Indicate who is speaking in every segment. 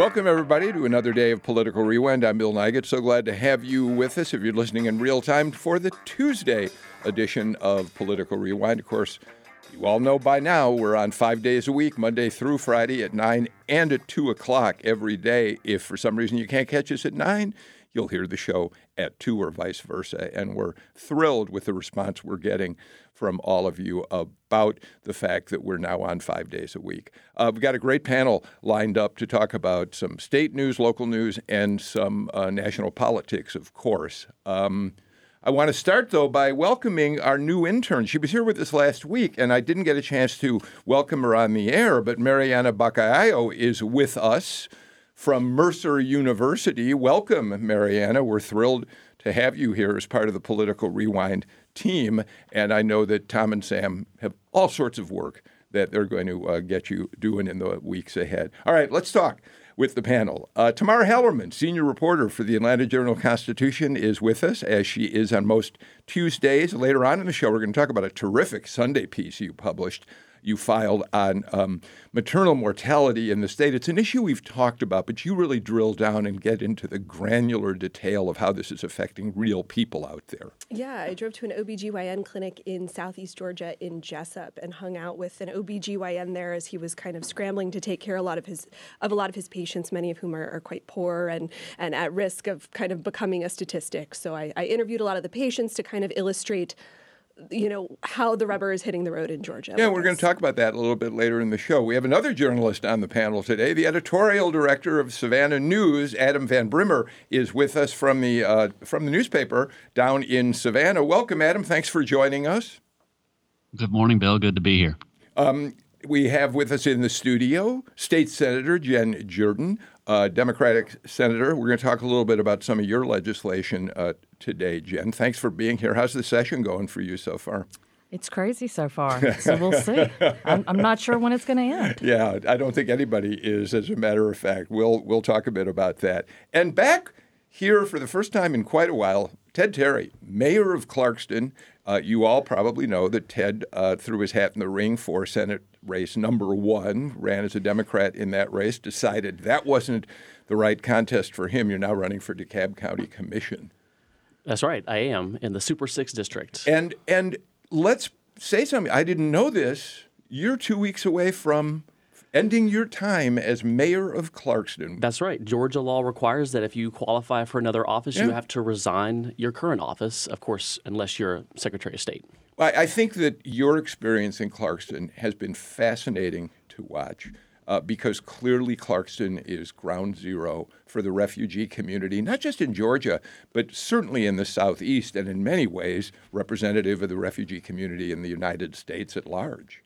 Speaker 1: Welcome, everybody, to another day of Political Rewind. I'm Bill Nigut. So glad to have you with us if you're listening in real time for the Tuesday edition of Political Rewind. Of course, you all know by now we're on five days a week, Monday through Friday at 9 and at 2 o'clock every day. If for some reason you can't catch us at 9, you'll hear the show at 2 or vice versa. And we're thrilled with the response we're getting from all of you about the fact that we're now on five days a week. Uh, we've got a great panel lined up to talk about some state news, local news, and some uh, national politics, of course. Um, I want to start, though, by welcoming our new intern. She was here with us last week, and I didn't get a chance to welcome her on the air, but Mariana Bacayo is with us from Mercer University. Welcome, Mariana. We're thrilled to have you here as part of the Political Rewind team, and I know that Tom and Sam have all sorts of work that they're going to uh, get you doing in the weeks ahead. All right, let's talk with the panel. Uh, Tamar Hallerman, senior reporter for the Atlanta Journal Constitution, is with us, as she is on most Tuesdays. Later on in the show, we're going to talk about a terrific Sunday piece you published you filed on um, maternal mortality in the state. It's an issue we've talked about, but you really drill down and get into the granular detail of how this is affecting real people out there.
Speaker 2: Yeah, I drove to an OBGYN clinic in southeast Georgia in Jesup and hung out with an OBGYN there as he was kind of scrambling to take care of a lot of his of a lot of his patients, many of whom are, are quite poor and, and at risk of kind of becoming a statistic. So I, I interviewed a lot of the patients to kind of illustrate you know how the rubber is hitting the road in Georgia.
Speaker 1: Yeah, we're going to talk about that a little bit later in the show. We have another journalist on the panel today. The editorial director of Savannah News, Adam Van Brimmer, is with us from the uh, from the newspaper down in Savannah. Welcome, Adam. Thanks for joining us.
Speaker 3: Good morning, Bill. Good to be here. Um,
Speaker 1: we have with us in the studio State Senator Jen Jordan, uh, Democratic Senator. We're going to talk a little bit about some of your legislation uh, today, Jen. Thanks for being here. How's the session going for you so far?
Speaker 4: It's crazy so far, so we'll see. I'm, I'm not sure when it's going to end.
Speaker 1: Yeah, I don't think anybody is. As a matter of fact, we'll we'll talk a bit about that. And back here for the first time in quite a while, Ted Terry, mayor of Clarkston. Uh, you all probably know that Ted uh, threw his hat in the ring for Senate race number one, ran as a Democrat in that race, decided that wasn't the right contest for him. You're now running for DeKalb County Commission.
Speaker 5: That's right. I am in the Super Six district.
Speaker 1: And and let's say something. I didn't know this. You're two weeks away from ending your time as mayor of Clarkston.
Speaker 5: That's right. Georgia law requires that if you qualify for another office, yeah. you have to resign your current office, of course, unless you're Secretary of State.
Speaker 1: I think that your experience in Clarkston has been fascinating to watch. Uh, because clearly Clarkston is ground zero for the refugee community, not just in Georgia, but certainly in the Southeast, and in many ways representative of the refugee community in the United States at large.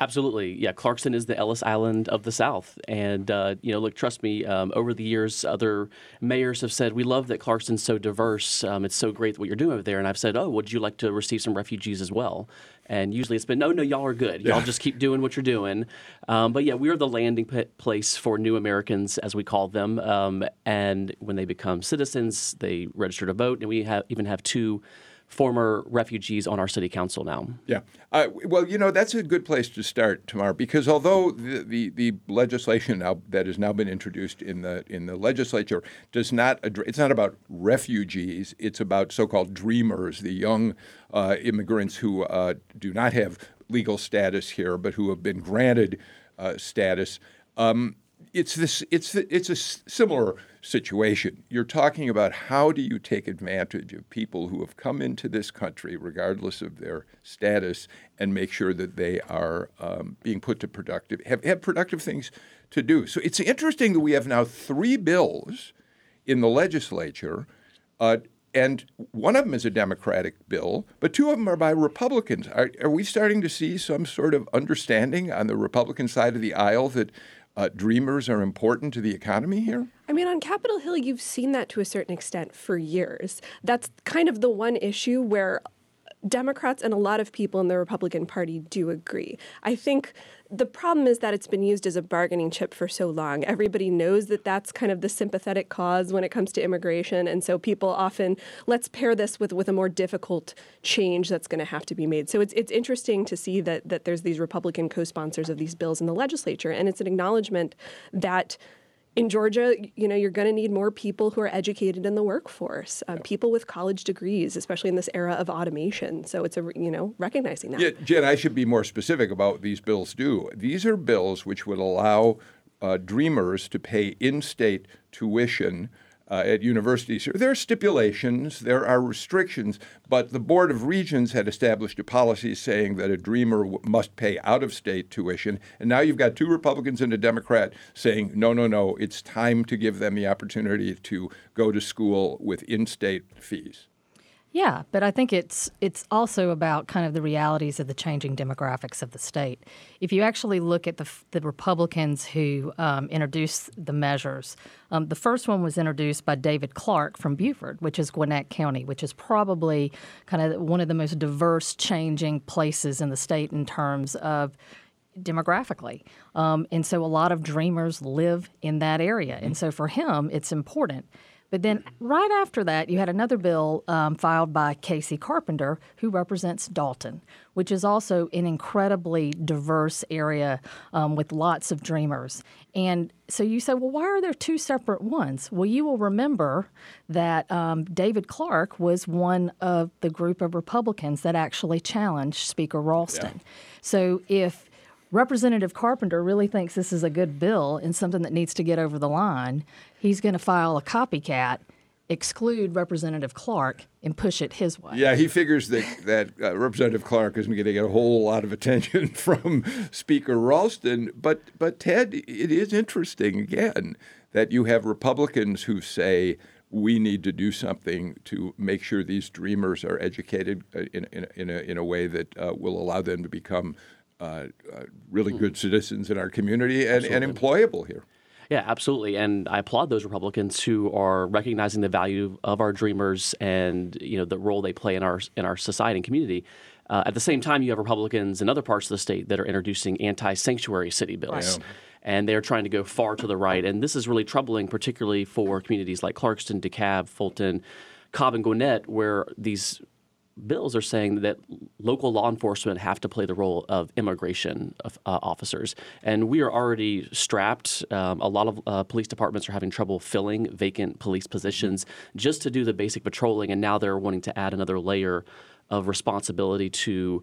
Speaker 5: Absolutely, yeah. Clarkston is the Ellis Island of the South, and uh, you know, look, trust me. Um, over the years, other mayors have said we love that Clarkston's so diverse. Um, it's so great what you're doing over there, and I've said, oh, would you like to receive some refugees as well? And usually it's been, no, no, y'all are good. Y'all yeah. just keep doing what you're doing. Um, but yeah, we are the landing place for new Americans, as we call them. Um, and when they become citizens, they register to vote, and we have even have two former refugees on our city council now.
Speaker 1: Yeah. Uh, well, you know, that's a good place to start, Tamar, because although the, the, the, legislation now that has now been introduced in the in the legislature does not address, it's not about refugees, it's about so-called dreamers, the young uh, immigrants who uh, do not have legal status here, but who have been granted uh, status. Um, it's this. It's it's a similar situation. You're talking about how do you take advantage of people who have come into this country, regardless of their status, and make sure that they are um, being put to productive have, have productive things to do. So it's interesting that we have now three bills in the legislature. Uh, and one of them is a Democratic bill, but two of them are by Republicans. Are, are, we starting to see some sort of understanding on the Republican side of the aisle that uh, dreamers are important to the economy here?
Speaker 2: I mean, on Capitol Hill, you've seen that to a certain extent for years. That's kind of the one issue where Democrats and a lot of people in the Republican Party do agree. I think the problem is that it's been used as a bargaining chip for so long. Everybody knows that that's kind of the sympathetic cause when it comes to immigration, and so people often let's pair this with with a more difficult change that's going to have to be made. So it's it's interesting to see that that there's these Republican co-sponsors of these bills in the legislature, and it's an acknowledgement that in Georgia, you know, you're going to need more people who are educated in the workforce, uh, people with college degrees, especially in this era of automation. So it's a, you know, recognizing that.
Speaker 1: Yeah, Jen, I should be more specific about what these bills do. These are bills which would allow uh, dreamers to pay in-state tuition uh, at universities. There are stipulations, there are restrictions, but the Board of Regents had established a policy saying that a dreamer w- must pay out of state tuition. And now you've got two Republicans and a Democrat saying, no, no, no, it's time to give them the opportunity to go to school with in state fees.
Speaker 4: Yeah, but I think it's it's also about kind of the realities of the changing demographics of the state. If you actually look at the the Republicans who um, introduced the measures, um, the first one was introduced by David Clark from Buford, which is Gwinnett County, which is probably kind of one of the most diverse, changing places in the state in terms of demographically. Um, and so a lot of dreamers live in that area. And so for him, it's important. But then right after that, you had another bill um, filed by Casey Carpenter, who represents Dalton, which is also an incredibly diverse area um, with lots of dreamers. And so you say, well, why are there two separate ones? Well, you will remember that um, David Clark was one of the group of Republicans that actually challenged Speaker Ralston. Yeah. So if Representative Carpenter really thinks this is a good bill and something that needs to get over the line, he's going to file a copycat, exclude Representative Clark, and push it his way.
Speaker 1: Yeah, he figures that that uh, Representative Clark isn't going to get a whole lot of attention from Speaker Ralston. But but Ted, it is interesting again that you have Republicans who say we need to do something to make sure these dreamers are educated uh, in, in, in, a, in a way that uh, will allow them to become uh, uh, really hmm. good citizens in our community and, and employable here.
Speaker 5: Yeah, absolutely. And I applaud those Republicans who are recognizing the value of our dreamers and you know the role they play in our in our society and community. Uh, at the same time, you have Republicans in other parts of the state that are introducing anti-sanctuary city bills. And they're trying to go far to the right. And this is really troubling, particularly for communities like Clarkston, DeKalb, Fulton, Cobb, and Gwinnett, where these bills are saying that local law enforcement have to play the role of immigration of, uh, officers. And we are already strapped. Um, a lot of uh, police departments are having trouble filling vacant police positions just to do the basic patrolling. And now they're wanting to add another layer of responsibility to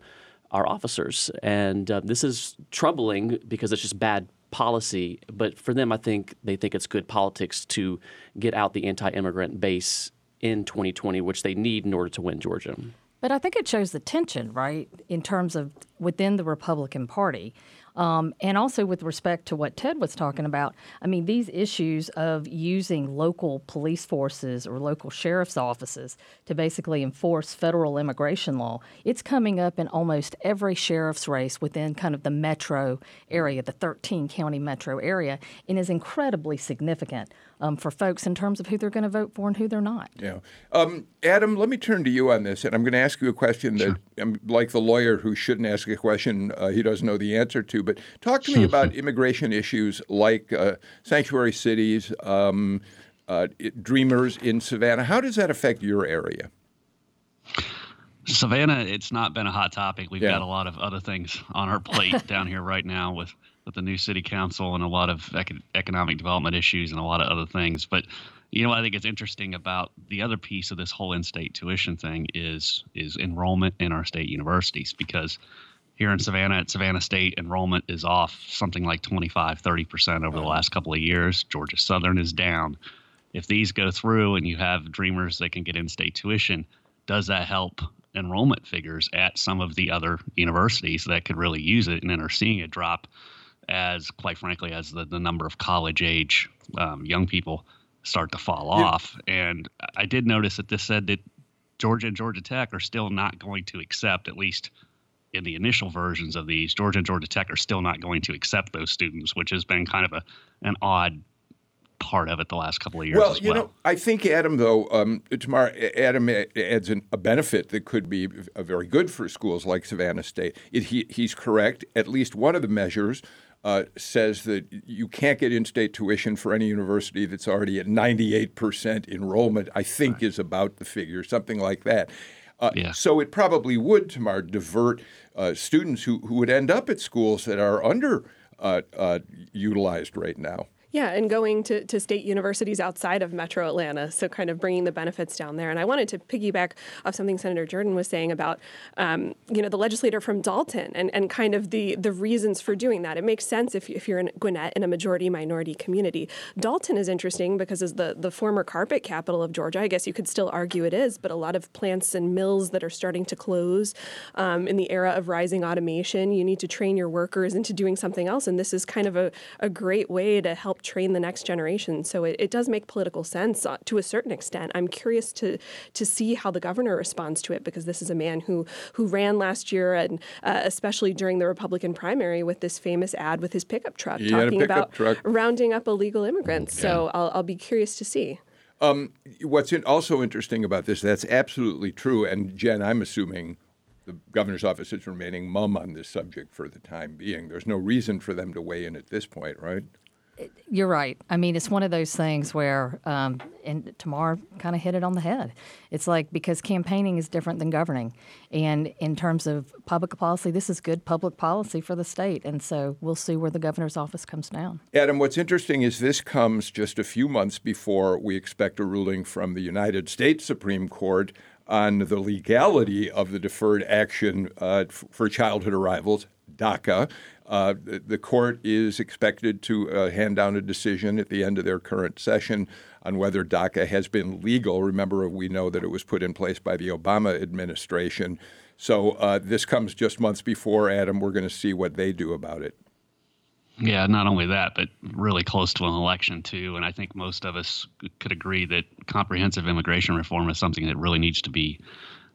Speaker 5: our officers. And uh, this is troubling because it's just bad policy. But for them, I think they think it's good politics to get out the anti immigrant base in 2020, which they need in order to win Georgia.
Speaker 4: But I think it shows the tension, right, in terms of within the Republican Party. Um, and also with respect to what Ted was talking about, I mean, these issues of using local police forces or local sheriff's offices to basically enforce federal immigration law, it's coming up in almost every sheriff's race within kind of the metro area, the 13 county metro area, and is incredibly significant um, for folks in terms of who they're going to vote for and who they're not.
Speaker 1: Yeah. Um, Adam, let me turn to you on this, and I'm going to ask you a question that, sure. like the lawyer who shouldn't ask a question uh, he doesn't know the answer to, but talk to me about immigration issues like uh, sanctuary cities, um, uh, dreamers in Savannah. How does that affect your area?
Speaker 3: Savannah, it's not been a hot topic. We've yeah. got a lot of other things on our plate down here right now with with the new city council and a lot of ec- economic development issues and a lot of other things. But you know what I think it's interesting about the other piece of this whole in-state tuition thing is is enrollment in our state universities because here in Savannah at Savannah State enrollment is off something like 25 30% over the last couple of years. Georgia Southern is down. If these go through and you have dreamers that can get in-state tuition, does that help enrollment figures at some of the other universities that could really use it and then are seeing it drop as quite frankly as the, the number of college age um, young people start to fall yeah. off. And I did notice that this said that Georgia and Georgia Tech are still not going to accept, at least in the initial versions of these, Georgia and Georgia Tech are still not going to accept those students, which has been kind of a an odd part of it the last couple of years.
Speaker 1: Well, you know, I think Adam though um, tomorrow Adam adds an, a benefit that could be very good for schools like Savannah State. It, he, he's correct. At least one of the measures uh, says that you can't get in-state tuition for any university that's already at 98% enrollment. I think right. is about the figure, something like that. Uh, yeah. So it probably would, Tamar, divert uh, students who, who would end up at schools that are under uh, uh, utilized right now.
Speaker 2: Yeah, and going to, to state universities outside of metro Atlanta, so kind of bringing the benefits down there. And I wanted to piggyback off something Senator Jordan was saying about, um, you know, the legislator from Dalton and, and kind of the, the reasons for doing that. It makes sense if, if you're in Gwinnett in a majority minority community. Dalton is interesting because as the, the former carpet capital of Georgia, I guess you could still argue it is, but a lot of plants and mills that are starting to close um, in the era of rising automation, you need to train your workers into doing something else. And this is kind of a, a great way to help train the next generation. So it, it does make political sense uh, to a certain extent. I'm curious to to see how the governor responds to it because this is a man who who ran last year and uh, especially during the Republican primary with this famous ad with his pickup truck
Speaker 1: he
Speaker 2: talking about
Speaker 1: truck.
Speaker 2: rounding up illegal immigrants. Yeah. So I'll, I'll be curious to see.
Speaker 1: Um, what's in, also interesting about this, that's absolutely true. And Jen, I'm assuming the governor's office is remaining mum on this subject for the time being. There's no reason for them to weigh in at this point, right?
Speaker 4: You're right. I mean, it's one of those things where, um, and Tamar kind of hit it on the head. It's like because campaigning is different than governing. And in terms of public policy, this is good public policy for the state. And so we'll see where the governor's office comes down.
Speaker 1: Adam, what's interesting is this comes just a few months before we expect a ruling from the United States Supreme Court on the legality of the deferred action uh, for childhood arrivals, DACA. Uh, the, the, court is expected to uh, hand down a decision at the end of their current session on whether DACA has been legal. Remember, we know that it was put in place by the Obama administration. So uh, this comes just months before, Adam. We're going to see what they do about it.
Speaker 3: Yeah, not only that, but really close to an election, too. And I think most of us could agree that comprehensive immigration reform is something that really needs to be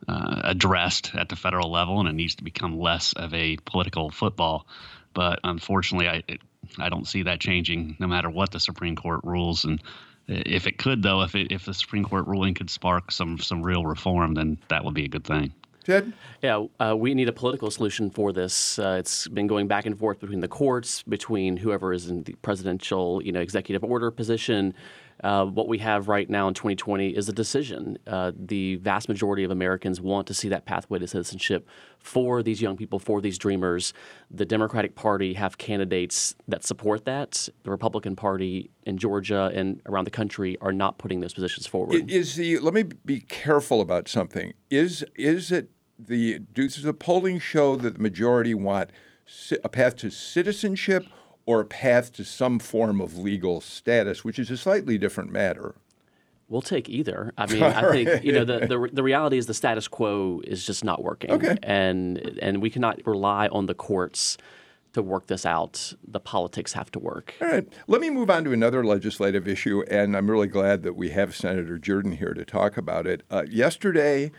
Speaker 3: uh, addressed at the federal level, and it needs to become less of a political football. But unfortunately, I it, I don't see that changing no matter what the Supreme Court rules. And if it could, though, if it, if the Supreme Court ruling could spark some some real reform, then that would be a good thing.
Speaker 1: Ted?
Speaker 5: Yeah, uh, we need a political solution for this. Uh, it's been going back and forth between the courts, between whoever is in the presidential, you know, executive order position, uh, what we have right now in 2020 is a decision. Uh, the vast majority of Americans want to see that pathway to citizenship for these young people, for these dreamers. The Democratic Party have candidates that support that. The Republican Party in Georgia and around the country are not putting those positions forward.
Speaker 1: Is the let me be careful about something. Is is it the does the polling show that the majority want a path to citizenship? Or a path to some form of legal status, which is a slightly different matter.
Speaker 5: We'll take either. I mean, I think you know the, the, the reality is the status quo is just not working,
Speaker 1: okay.
Speaker 5: and and we cannot rely on the courts to work this out. The politics have to work.
Speaker 1: All right. Let me move on to another legislative issue, and I'm really glad that we have Senator Jordan here to talk about it. Uh, yesterday,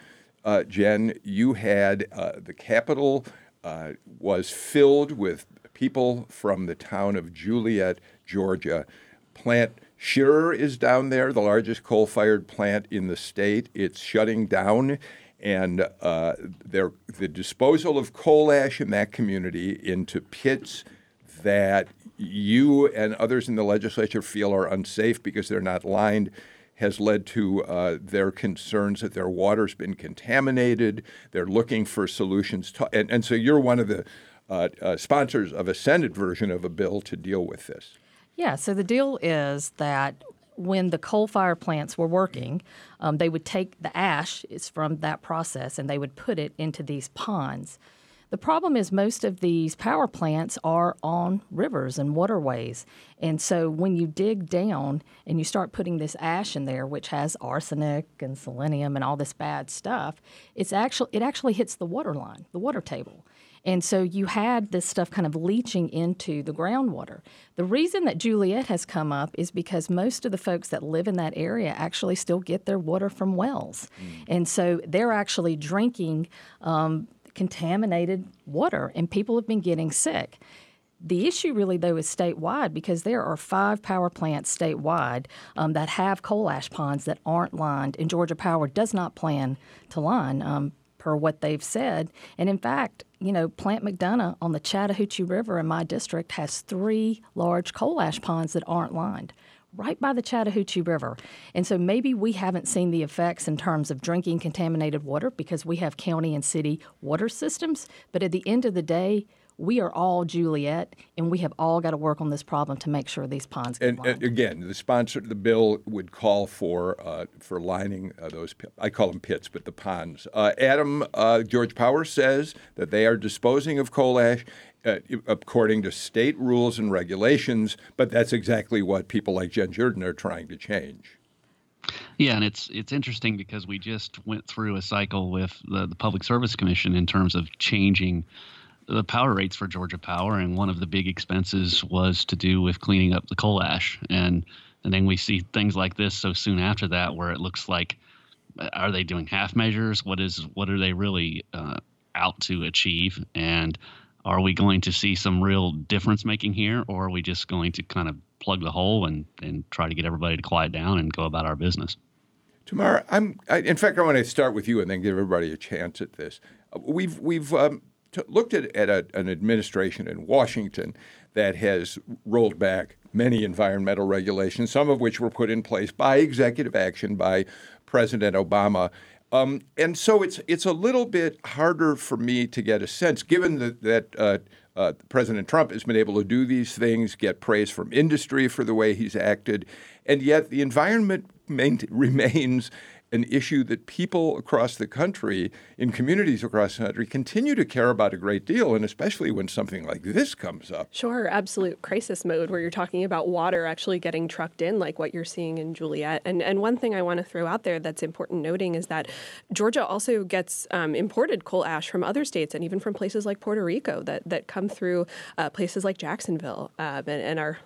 Speaker 1: uh, Jen, you had uh, the Capitol uh, was filled with people from the town of Juliette, Georgia. Plant Scherer is down there, the largest coal fired plant in the state. It's shutting down, and uh, the disposal of coal ash in that community into pits that you and others in the legislature feel are unsafe because they're not lined has led to uh, their concerns that their water's been contaminated. They're looking for solutions. To, and, and so you're one of the uh, uh, sponsors of a Senate version of a bill to deal with this.
Speaker 4: Yeah, so the deal is that when the coal fire plants were working, um, they would take the ash is from that process and they would put it into these ponds. The problem is most of these power plants are on rivers and waterways. And so when you dig down and you start putting this ash in there, which has arsenic and selenium and all this bad stuff, it's actually it actually hits the water line, the water table. And so you had this stuff kind of leaching into the groundwater. The reason that Juliette has come up is because most of the folks that live in that area actually still get their water from wells. Mm. And so they're actually drinking um, contaminated water, and people have been getting sick. The issue really, though, is statewide because there are five power plants statewide um, that have coal ash ponds that aren't lined, and Georgia Power does not plan to line. Um, per what they've said. And in fact, you know, Plant McDonough on the Chattahoochee River in my district has three large coal ash ponds that aren't lined right by the Chattahoochee River. And so maybe we haven't seen the effects in terms of drinking contaminated water because we have county and city water systems. But at the end of the day, we are all Juliette, and we have all got to work on this problem to make sure these ponds get
Speaker 1: and, and again, the sponsor, the bill would call for uh, for lining uh, those. I call them pits, but the ponds. Uh, Adam uh, Georgia Power says that they are disposing of coal ash. Uh, according to state rules and regulations, but that's exactly what people like Jen Jordan are trying to change.
Speaker 3: Yeah, and it's it's interesting because we just went through a cycle with the, the Public Service Commission in terms of changing the power rates for Georgia Power, and one of the big expenses was to do with cleaning up the coal ash. And and then we see things like this so soon after that, where it looks like, are they doing half measures? What is what are they really uh, out to achieve? And are we going to see some real difference making here, or are we just going to kind of plug the hole and and try to get everybody to quiet down and go about our business?
Speaker 1: Tamara, I'm. I, in fact, I want to start with you and then give everybody a chance at this. We've we've um, looked at, at a, an administration in Washington that has rolled back many environmental regulations, some of which were put in place by executive action by President Obama. Um, and so it's it's a little bit harder for me to get a sense, given that, that uh, uh, President Trump has been able to do these things, get praise from industry for the way he's acted, and yet the environment main, remains an issue that people across the country, in communities across the country, continue to care about a great deal, and especially when something like this comes up.
Speaker 2: Sure, absolute crisis mode where you're talking about water actually getting trucked in, like what you're seeing in Juliette. And and one thing I want to throw out there that's important noting is that Georgia also gets um, imported coal ash from other states and even from places like Puerto Rico that that come through uh, places like Jacksonville um, and, and are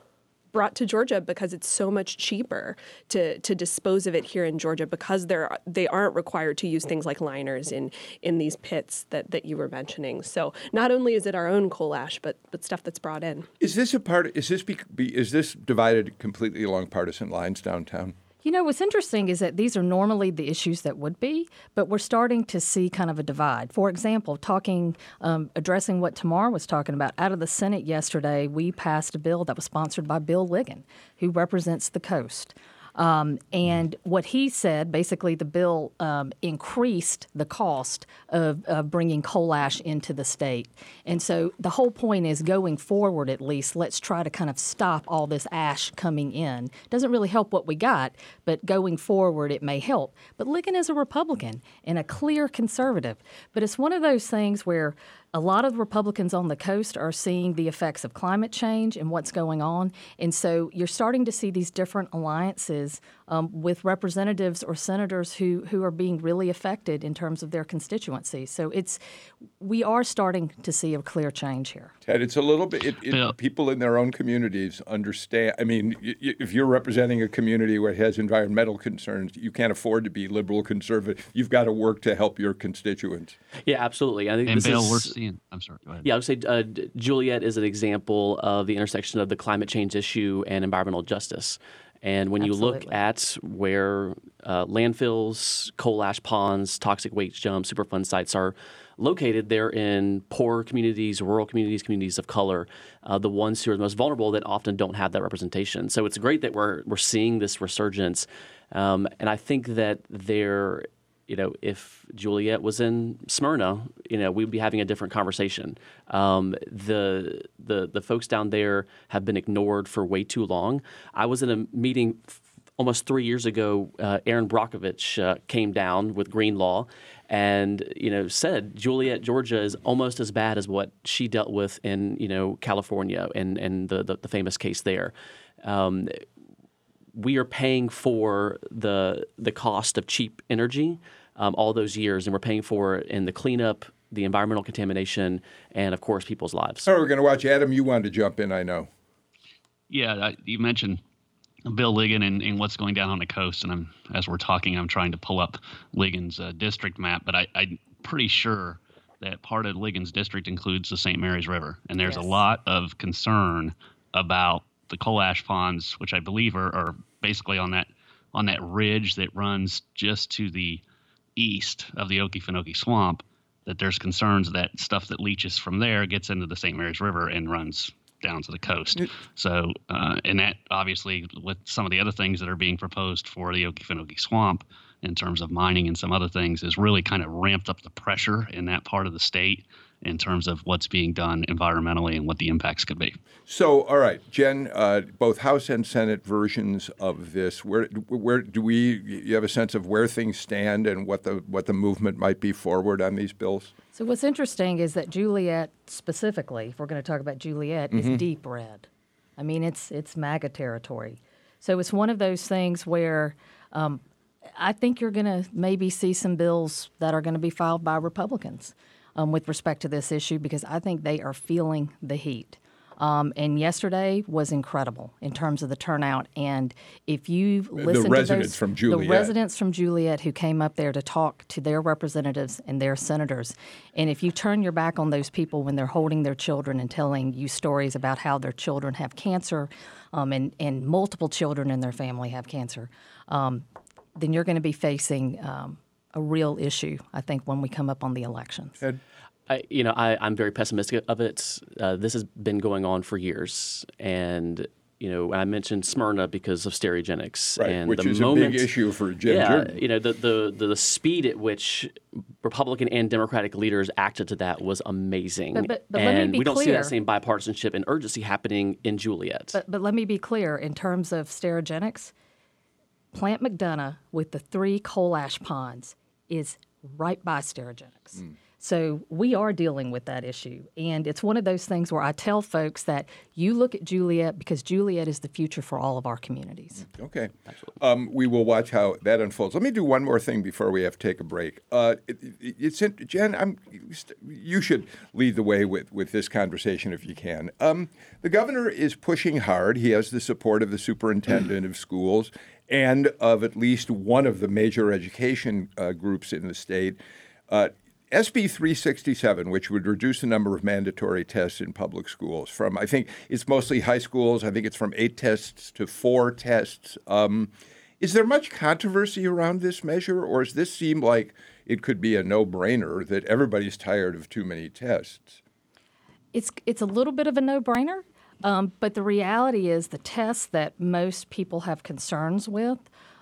Speaker 2: brought to Georgia because it's so much cheaper to to dispose of it here in Georgia because they're they aren't required to use things like liners in in these pits that, that you were mentioning. So not only is it our own coal ash, but but stuff that's brought in.
Speaker 1: Is this a part? Is this be, is this divided completely along partisan lines downtown?
Speaker 4: You know, what's interesting is that these are normally the issues that would be, but we're starting to see kind of a divide. For example, talking, um, addressing what Tamar was talking about, out of the Senate yesterday, we passed a bill that was sponsored by Bill Ligon, who represents the coast. Um, and what he said, basically, the bill um, increased the cost of, of, bringing coal ash into the state. And so the whole point is going forward, at least, let's try to kind of stop all this ash coming in. Doesn't really help what we got, but going forward, it may help. But Ligon is a Republican and a clear conservative. But it's one of those things where a lot of Republicans on the coast are seeing the effects of climate change and what's going on. And so you're starting to see these different alliances um, with representatives or senators who, who are being really affected in terms of their constituency. So it's we are starting to see a clear change here.
Speaker 1: Ted, it's a little bit, it, it, yeah. people in their own communities understand. I mean, if you're representing a community where it has environmental concerns, you can't afford to be liberal conservative. You've got to work to help your constituents.
Speaker 5: Yeah, absolutely. I think
Speaker 3: and
Speaker 5: this
Speaker 3: Bill,
Speaker 5: is,
Speaker 3: we're seeing, I'm sorry, go ahead.
Speaker 5: Yeah, I would say uh, Juliette is an example of the intersection of the climate change issue and environmental justice. And when Absolutely. you look at where uh, landfills, coal ash ponds, toxic waste dumps, Superfund sites are located, they're in poor communities, rural communities, communities of color, uh, the ones who are the most vulnerable that often don't have that representation. So it's great that we're we're seeing this resurgence, um, and I think that there you know, if Juliette was in Smyrna, you know, we'd be having a different conversation. Um, the the the folks down there have been ignored for way too long. I was in a meeting almost three years ago. Uh, Erin Brockovich uh, came down with GreenLaw, and you know said Juliette, Georgia is almost as bad as what she dealt with in you know California and and the the, the famous case there. Um, we are paying for the the cost of cheap energy um, all those years, and we're paying for it in the cleanup, the environmental contamination, and of course, people's lives.
Speaker 1: So we're going to watch Adam. You wanted to jump in, I know.
Speaker 3: Yeah, you mentioned Bill Ligon and, and, what's going down on the coast, and I'm as we're talking, I'm trying to pull up Ligon's uh, district map, but I, I'm pretty sure that part of Ligon's District includes the St. Mary's River, and there's
Speaker 4: Yes.
Speaker 3: a lot of concern about the coal ash ponds, which I believe are, are basically on that on that ridge that runs just to the east of the Okefenokee Swamp. That there's concerns that stuff that leaches from there gets into the St. Mary's River and runs down to the coast. So, uh, and that obviously with some of the other things that are being proposed for the Okefenokee Swamp in terms of mining and some other things is really kind of ramped up the pressure in that part of the state in terms of what's being done environmentally and what the impacts could be.
Speaker 1: So, all right, Jen, uh, both House and Senate versions of this. Where, where do we? You have a sense of where things stand and what the what the movement might be forward on these bills.
Speaker 4: So what's interesting is that Juliette specifically, if we're going to talk about Juliette, is deep red. I mean, it's it's MAGA territory. So it's one of those things where um, I think you're going to maybe see some bills that are going to be filed by Republicans um, with respect to this issue because I think they are feeling the heat. Um, and yesterday was incredible in terms of the turnout. And if you listen to
Speaker 1: residents
Speaker 4: those,
Speaker 1: from
Speaker 4: the residents from Juliette who came up there to talk to their representatives and their senators, and if you turn your back on those people when they're holding their children and telling you stories about how their children have cancer, um, and and multiple children in their family have cancer, um, then you're going to be facing um, a real issue. I think when we come up on the elections.
Speaker 5: I, you know, I, I'm very pessimistic of it. Uh, this has been going on for years, and you know, I mentioned Smyrna because of Sterigenics,
Speaker 1: Right,
Speaker 5: and
Speaker 1: which
Speaker 5: the
Speaker 1: is
Speaker 5: moment,
Speaker 1: a big issue for Jen
Speaker 5: Yeah,
Speaker 1: Jordan.
Speaker 5: you know, the, the the the speed at which Republican and Democratic leaders acted to that was amazing,
Speaker 4: But- but- but let me
Speaker 5: and
Speaker 4: be
Speaker 5: we don't see that same bipartisanship and urgency happening in Juliette.
Speaker 4: But, but let me be clear in terms of Sterigenics, Plant McDonough with the three coal ash ponds is right by Sterigenics. Mm. So we are dealing with that issue. And it's one of those things where I tell folks that you look at Juliette because Juliette is the future for all of our communities.
Speaker 1: Okay. Um, we will watch how that unfolds. Let me do one more thing before we have to take a break. Uh, it, it- it's in, Jen. I'm, you should lead the way with, with this conversation if you can. Um, the governor is pushing hard. He has the support of the superintendent of schools and of at least one of the major education uh, groups in the state. Uh, SB 367, which would reduce the number of mandatory tests in public schools from, I think it's mostly high schools, I think it's from eight tests to four tests. Um, is there much controversy around this measure, or does this seem like it could be a no brainer that everybody's tired of too many tests?
Speaker 4: It's it's a little bit of a no-brainer, um, but the reality is the tests that most people have concerns with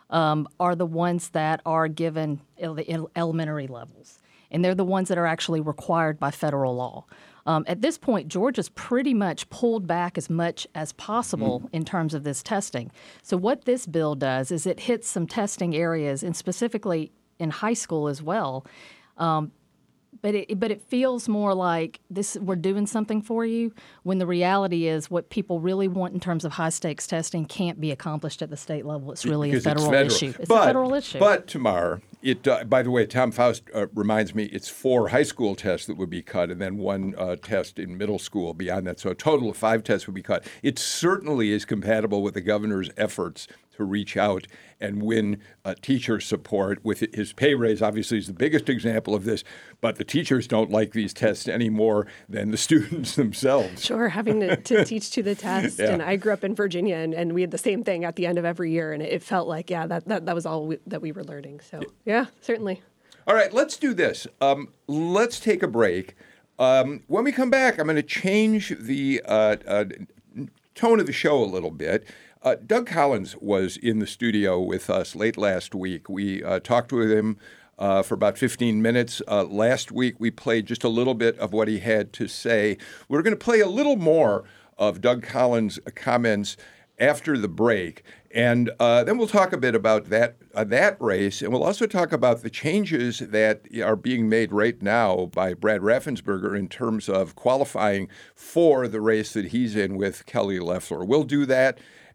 Speaker 4: um, are the ones that are given at the elementary levels, and they're the ones that are actually required by federal law. Um, at this point, Georgia's pretty much pulled back as much as possible in terms of this testing. So what this bill does is it hits some testing areas, and specifically in high school as well. Um, but it but it feels more like this we're doing something for you when the reality is what people really want in terms of high stakes testing can't be accomplished at the state level. It's really a federal,
Speaker 1: it's
Speaker 4: issue. It's
Speaker 1: but,
Speaker 4: a federal issue.
Speaker 1: But Tamar, it uh, by the way, Tom Faust uh, reminds me it's four high school tests that would be cut, and then one uh, test in middle school beyond that. So a total of five tests would be cut. It certainly is compatible with the governor's efforts to reach out and win uh, teacher support. With his pay raise, obviously, is the biggest example of this. But the teachers don't like these tests any more than the students themselves.
Speaker 2: Sure, having to, to teach to the test.
Speaker 1: Yeah.
Speaker 2: And I grew up in Virginia, and, and we had the same thing at the end of every year, and it felt like, yeah, that, that, that was all we, that we were learning. So, yeah, certainly.
Speaker 1: All right, let's do this. Um, let's take a break. Um, when we come back, I'm going to change the uh, uh, tone of the show a little bit. Uh, Doug Collins was in the studio with us late last week. We uh, talked with him uh, for about 15 minutes. Uh, last week, we played just a little bit of what he had to say. We're going to play a little more of Doug Collins' comments after the break, and uh, then we'll talk a bit about that uh, that race, and we'll also talk about the changes that are being made right now by Brad Raffensperger in terms of qualifying for the race that he's in with Kelly Loeffler. We'll do that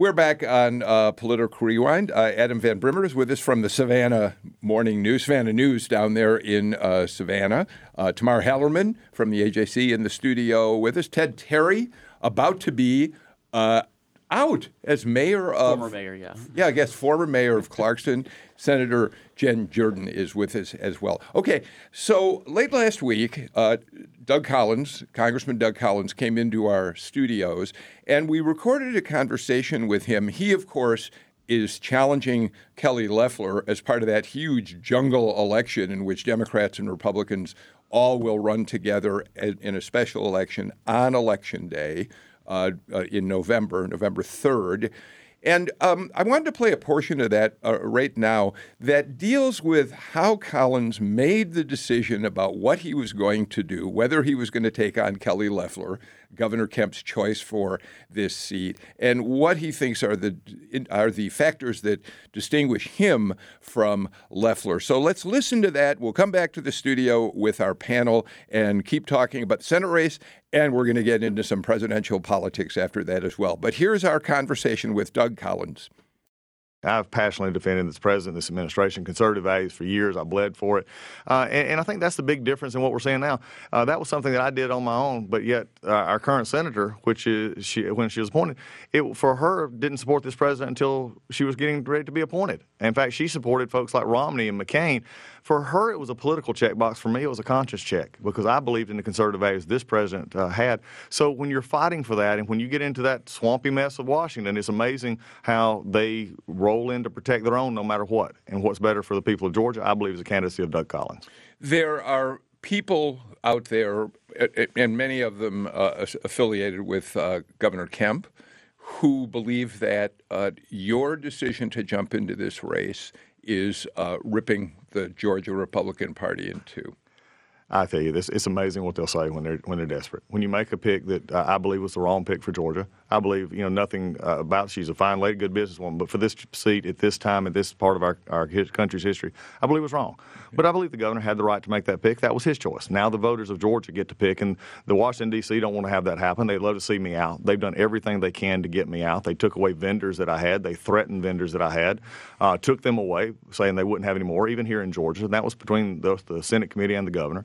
Speaker 1: We're back on uh, Political Rewind. Uh, Adam Van Brimmer is with us from the Savannah Morning News, Savannah News down there in uh, Savannah. Uh, Tamar Hallerman from the AJC in the studio with us. Ted Terry, about to be uh, out as mayor of.
Speaker 5: Former mayor, yeah.
Speaker 1: Yeah, I guess former mayor of Clarkston. Senator Jen Jordan is with us as well. Okay, so late last week, uh, Doug Collins, Congressman Doug Collins, came into our studios and we recorded a conversation with him. He, of course, is challenging Kelly Loeffler as part of that huge jungle election in which Democrats and Republicans all will run together in a special election on election day uh, in November, November 3rd. And um, I wanted to play a portion of that uh, right now that deals with how Collins made the decision about what he was going to do, whether he was going to take on Kelly Loeffler, Governor Kemp's choice for this seat, and what he thinks are the are the factors that distinguish him from Loeffler. So let's listen to that. We'll come back to the studio with our panel and keep talking about the Senate race, and we're going to get into some presidential politics after that as well. But here's our conversation with Doug Collins.
Speaker 6: I've passionately defended this president, this administration, conservative values for years. I bled for it. Uh, and, and, I think that's the big difference in what we're seeing now. Uh, that was something that I did on my own, but yet uh, our current senator, which is she, when she was appointed, it for her didn't support this president until she was getting ready to be appointed. In fact, she supported folks like Romney and McCain for her, it was a political checkbox. For me, it was a conscience check because I believed in the conservative values this president uh, had. So when you're fighting for that, and when you get into that swampy mess of Washington, it's amazing how they roll in to protect their own no matter what. And what's better for the people of Georgia, I believe, is the candidacy of Doug Collins.
Speaker 1: There are people out there, and many of them uh, affiliated with uh, Governor Kemp, who believe that uh, your decision to jump into this race is uh, ripping the Georgia Republican Party in two.
Speaker 6: I tell you, this it's amazing what they'll say when they're when they're desperate. When you make a pick that uh, I believe was the wrong pick for Georgia, I believe you know nothing uh, about. She's a fine lady, good businesswoman, but for this seat at this time at this part of our our country's history, I believe was wrong. But I believe the governor had the right to make that pick. That was his choice. Now the voters of Georgia get to pick, and the Washington D.C. don't want to have that happen. They'd love to see me out. They've done everything they can to get me out. They took away vendors that I had. They threatened vendors that I had, uh, took them away, saying they wouldn't have any more, even here in Georgia. And that was between the, the Senate committee and the governor.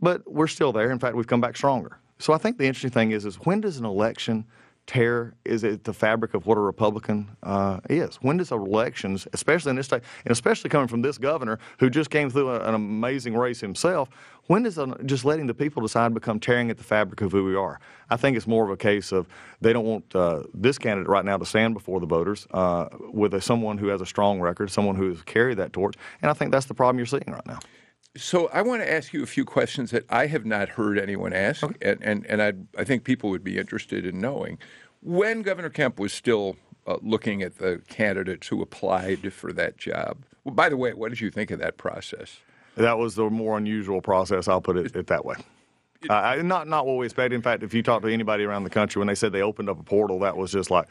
Speaker 6: But we're still there. In fact, we've come back stronger. So I think the interesting thing is, is when does an election tear is it the fabric of what a Republican uh, is? When does elections, especially in this state, and especially coming from this governor who just came through an amazing race himself, when does just letting the people decide become tearing at the fabric of who we are? I think it's more of a case of they don't want uh, this candidate right now to stand before the voters uh, with a, someone who has a strong record, someone who has carried that torch, and I think that's the problem you're seeing right now.
Speaker 1: So I want to ask you a few questions that I have not heard anyone ask, okay. and and, and I I think people would be interested in knowing when Governor Kemp was still uh, looking at the candidates who applied for that job. Well, by the way, what did you think of that process?
Speaker 6: That was the more unusual process. I'll put it, it that way. Uh, not not what we expected. In fact, if you talk to anybody around the country, when they said they opened up a portal, that was just like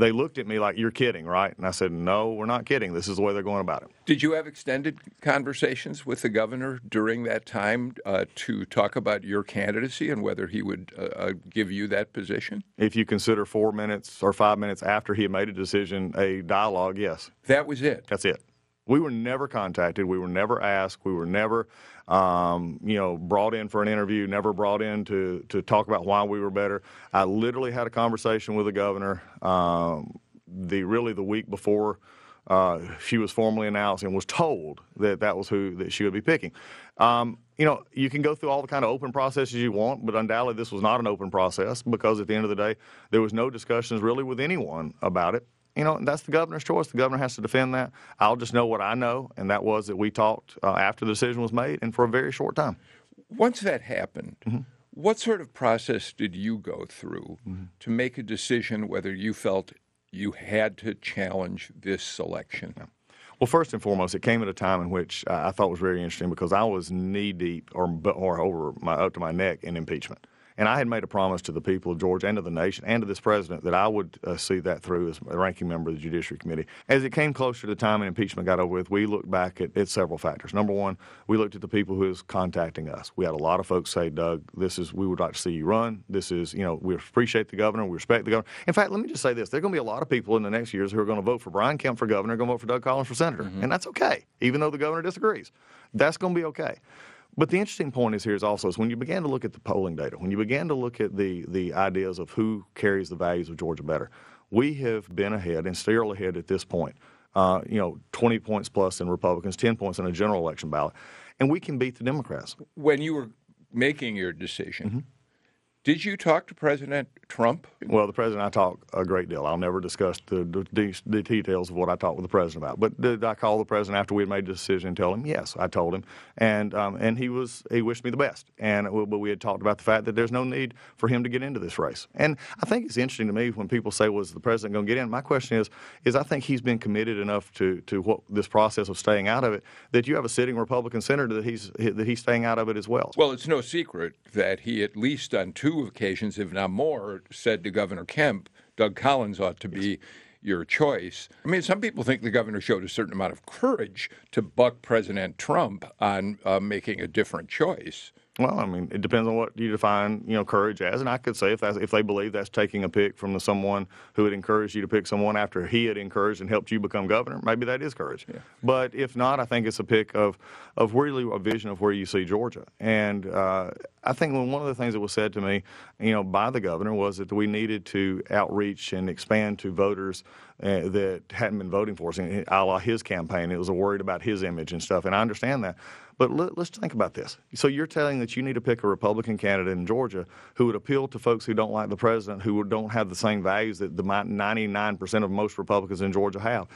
Speaker 6: they looked at me like, You're kidding, right? And I said, No, we're not kidding. This is the way they're going about it.
Speaker 1: Did you have extended conversations with the governor during that time uh, to talk about your candidacy and whether he would uh, uh, give you that position?
Speaker 6: If you consider four minutes or five minutes after he had made a decision, a dialogue, yes.
Speaker 1: That was it.
Speaker 6: That's it. We were never contacted. We were never asked. We were never, um, you know, brought in for an interview. Never brought in to to talk about why we were better. I literally had a conversation with the governor. Um, the really the week before uh, she was formally announced and was told that that was who that she would be picking. Um, you know, you can go through all the kind of open processes you want, but undoubtedly this was not an open process because at the end of the day, there was no discussions really with anyone about it you know, that's the governor's choice. The governor has to defend that. I'll just know what I know, and that was that we talked uh, after the decision was made and for a very short time.
Speaker 1: Once that happened, mm-hmm. what sort of process did you go through mm-hmm. to make a decision whether you felt you had to challenge this selection? Yeah.
Speaker 6: Well, first and foremost, it came at a time in which I thought was very interesting because I was knee deep or, or over my, up to my neck in impeachment. And I had made a promise to the people of Georgia and to the nation and to this president that I would uh, see that through as a ranking member of the Judiciary Committee. As it came closer to the time and impeachment got over with, we looked back at, at several factors. Number one, we looked at the people who was contacting us. We had a lot of folks say, Doug, this is, we would like to see you run. This is, you know, we appreciate the governor. We respect the governor. In fact, let me just say this. There are going to be a lot of people in the next years who are going to vote for Brian Kemp for governor, going to vote for Doug Collins for senator. Mm-hmm. And that's okay, even though the governor disagrees. That's going to be okay. But the interesting point is here is also is when you began to look at the polling data, when you began to look at the the ideas of who carries the values of Georgia better, we have been ahead and still ahead at this point. Uh, you know, 20 points plus in Republicans, 10 points in a general election ballot, and we can beat the Democrats.
Speaker 1: When you were making your decision. Mm-hmm did you talk to President Trump?
Speaker 6: Well, the president I talk a great deal. I'll never discuss the, the, the, details of what I talked with the president about. But did I call the president after we had made the decision and tell him? Yes, I told him, and um, and he was he wished me the best. And but we had talked about the fact that there's no need for him to get into this race. And I think it's interesting to me when people say, "Was the president going to get in?" My question is, is I think he's been committed enough to to what this process of staying out of it that you have a sitting Republican senator that he's that he's staying out of it as well.
Speaker 1: Well, it's no secret that he at least on two two occasions, if not more, said to Governor Kemp, Doug Collins ought to be your choice. I mean, some people think the governor showed a certain amount of courage to buck President Trump on uh, making a different choice.
Speaker 6: Well, I mean, it depends on what you define, you know, courage as. And I could say if that's, if they believe that's taking a pick from the, someone who had encouraged you to pick someone after he had encouraged and helped you become governor, maybe that is courage. Yeah. But if not, I think it's a pick of of really a vision of where you see Georgia. And uh, I think one of the things that was said to me, you know, by the governor was that we needed to outreach and expand to voters uh, that hadn't been voting for us, And a la his campaign. It was a worried about his image and stuff, and I understand that. But let, us think about this. So you're telling that you need to pick a Republican candidate in Georgia who would appeal to folks who don't like the president, who don't have the same values that the 99% of most Republicans in Georgia have.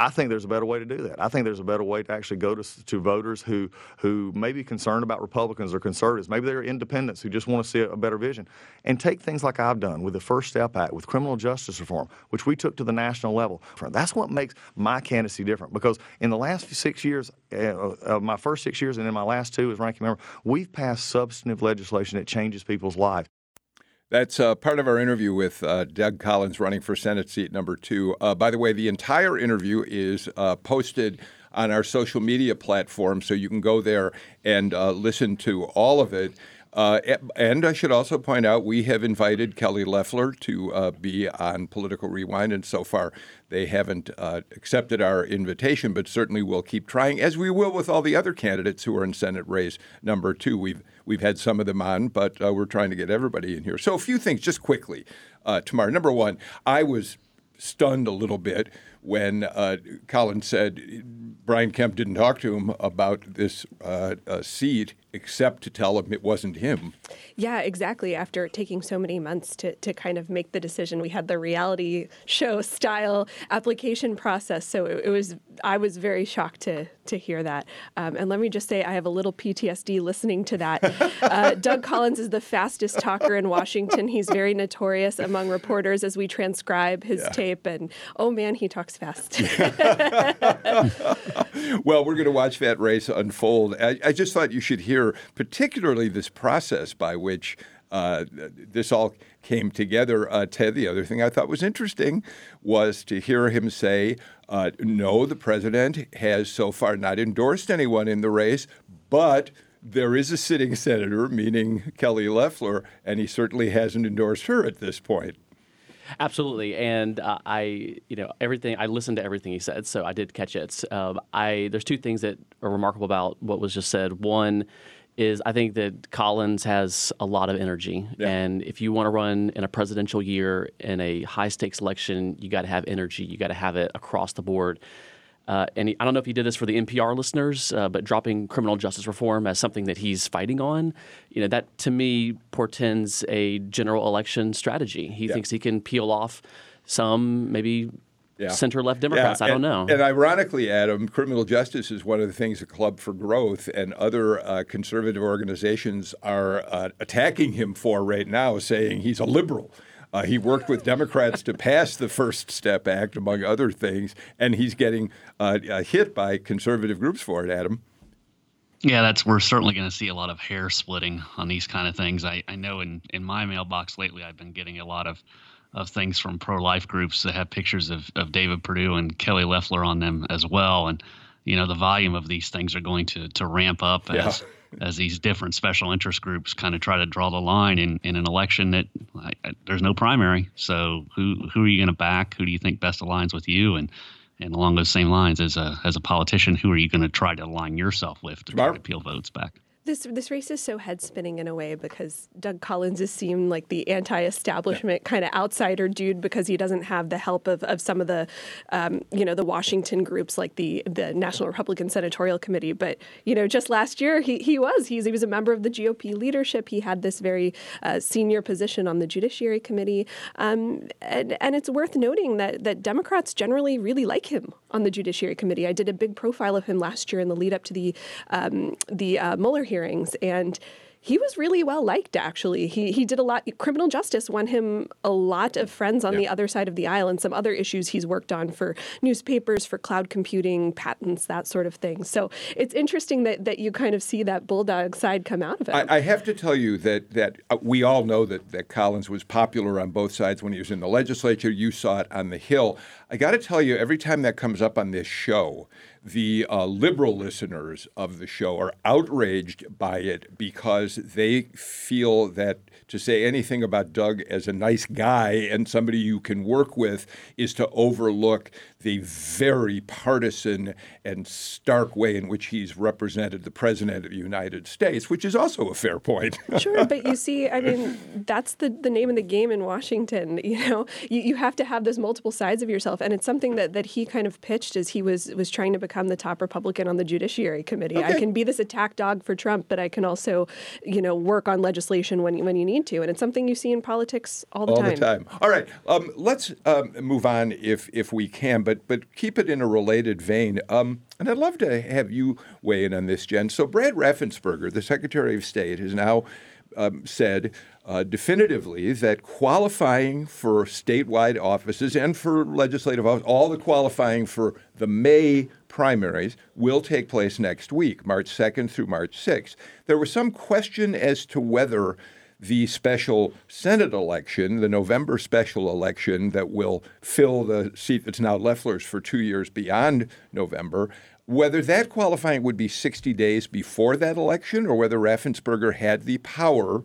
Speaker 6: I think there's a better way to do that. I think there's a better way to actually go to, to voters who who may be concerned about Republicans or conservatives. Maybe they're independents who just want to see a, a better vision, and take things like I've done with the First Step Act, with criminal justice reform, which we took to the national level. That's what makes my candidacy different. Because in the last six years, uh, my first six years, and in my last two as ranking member, we've passed substantive legislation that changes people's lives.
Speaker 1: That's uh, part of our interview with uh, Doug Collins running for Senate seat number two. Uh, by the way, the entire interview is uh, posted on our social media platform, so you can go there and uh, listen to all of it. Uh, and I should also point out we have invited Kelly Loeffler to be on Political Rewind, and so far they haven't accepted our invitation, but certainly we'll keep trying, as we will with all the other candidates who are in Senate race number two. We've we've had some of them on, but uh, we're trying to get everybody in here. So a few things, just quickly, uh, Tamar. Number one, I was stunned a little bit when uh, Collins said Brian Kemp didn't talk to him about this uh, uh, seat except to tell him it wasn't him.
Speaker 2: Yeah, exactly. After taking so many months to, to kind of make the decision, we had the reality show style application process. So it, it was, I was very shocked to, to hear that. Um, and let me just say, I have a little PTSD listening to that. Uh, Doug Collins is the fastest talker in Washington. He's very notorious among reporters as we transcribe his yeah. tape. And oh man, he talks fast.
Speaker 1: well, we're going to watch that race unfold. I, I just thought you should hear particularly this process by which uh, this all came together. Uh, Ted, the other thing I thought was interesting was to hear him say, uh, no, the president has so far not endorsed anyone in the race, but there is a sitting senator, meaning Kelly Loeffler, and he certainly hasn't endorsed her at this point.
Speaker 5: Absolutely, and uh, I, you know, everything. I listened to everything he said, so I did catch it. Um, I there's two things that are remarkable about what was just said. One is I think that Collins has a lot of energy, yeah. and if you want to run in a presidential year in a high stakes election, you got to have energy. You got to have it across the board. Uh, and he, I don't know if he did this for the NPR listeners, uh, but dropping criminal justice reform as something that he's fighting on, you know, that to me portends a general election strategy. He yeah. thinks he can peel off some maybe yeah. center left Democrats.
Speaker 1: Yeah.
Speaker 5: I don't know.
Speaker 1: And ironically, Adam, criminal justice is one of the things the Club for Growth and other uh, conservative organizations are uh, attacking him for right now, saying he's a liberal. Uh, he worked with Democrats to pass the First Step Act, among other things, and he's getting uh, uh hit by conservative groups for it, Adam.
Speaker 3: Yeah, that's we're certainly going to see a lot of hair splitting on these kind of things. I, I know in, in my mailbox lately, I've been getting a lot of of things from pro life groups that have pictures of, of David Perdue and Kelly Loeffler on them as well. And you know the volume of these things are going to to ramp up yeah. as as these different special interest groups kind of try to draw the line in, in an election that I, I, there's no primary. So who who are you going to back? Who do you think best aligns with you? And and along those same lines, as a as a politician, who are you going to try to align yourself with to try to peel votes back?
Speaker 2: This this race is so head spinning in a way because Doug Collins is seen like the anti-establishment kind of outsider dude because he doesn't have the help of, of some of the um, you know the Washington groups like the the National Republican Senatorial Committee. But you know just last year he, he was He's, he was a member of the GOP leadership. He had this very uh, senior position on the Judiciary Committee, um, and and it's worth noting that that Democrats generally really like him on the Judiciary Committee. I did a big profile of him last year in the lead up to the um, the uh, Mueller hearings. And he was really well liked actually. He he did a lot criminal justice won him a lot of friends on yeah. the other side of the aisle and some other issues he's worked on for newspapers for cloud computing patents that sort of thing. So it's interesting that that you kind of see that bulldog side come out of it
Speaker 1: I, I have to tell you that that uh, we all know that that Collins was popular on both sides when he was in the legislature. You saw it on the hill. I got to tell you every time that comes up on this show the uh, liberal listeners of the show are outraged by it because they feel that to say anything about Doug as a nice guy and somebody you can work with is to overlook the very partisan and stark way in which he's represented the president of the United States, which is also a fair point.
Speaker 2: sure, but you see, I mean, that's the, the name of the game in Washington. You know, you, you have to have those multiple sides of yourself, and it's something that, that he kind of pitched as he was was trying to become the top Republican on the Judiciary Committee. Okay. I can be this attack dog for Trump, but I can also, you know, work on legislation when when you need to, and it's something you see in politics all the
Speaker 1: all
Speaker 2: time.
Speaker 1: All the time. All right, um, let's um, move on if if we can but but keep it in a related vein. Um, and I'd love to have you weigh in on this, Jen. So Brad Raffensperger, the Secretary of State, has now um, said uh, definitively that qualifying for statewide offices and for legislative office, all the qualifying for the May primaries will take place next week, March 2nd through March 6th. There was some question as to whether the special Senate election, the November special election that will fill the seat that's now Loeffler's for two years beyond November, whether that qualifying would be 60 days before that election or whether Raffensperger had the power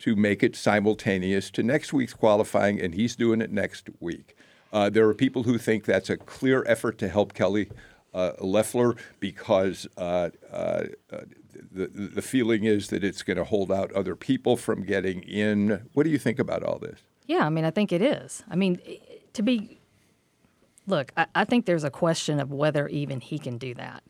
Speaker 1: to make it simultaneous to next week's qualifying, and he's doing it next week. Uh, there are people who think that's a clear effort to help Kelly uh, Loeffler because uh, uh, uh the, the feeling is that it's going to hold out other people from getting in. What do you think about all this?
Speaker 4: Yeah, I mean, I think it is. I mean, to be, look, I, I think there's a question of whether even he can do that.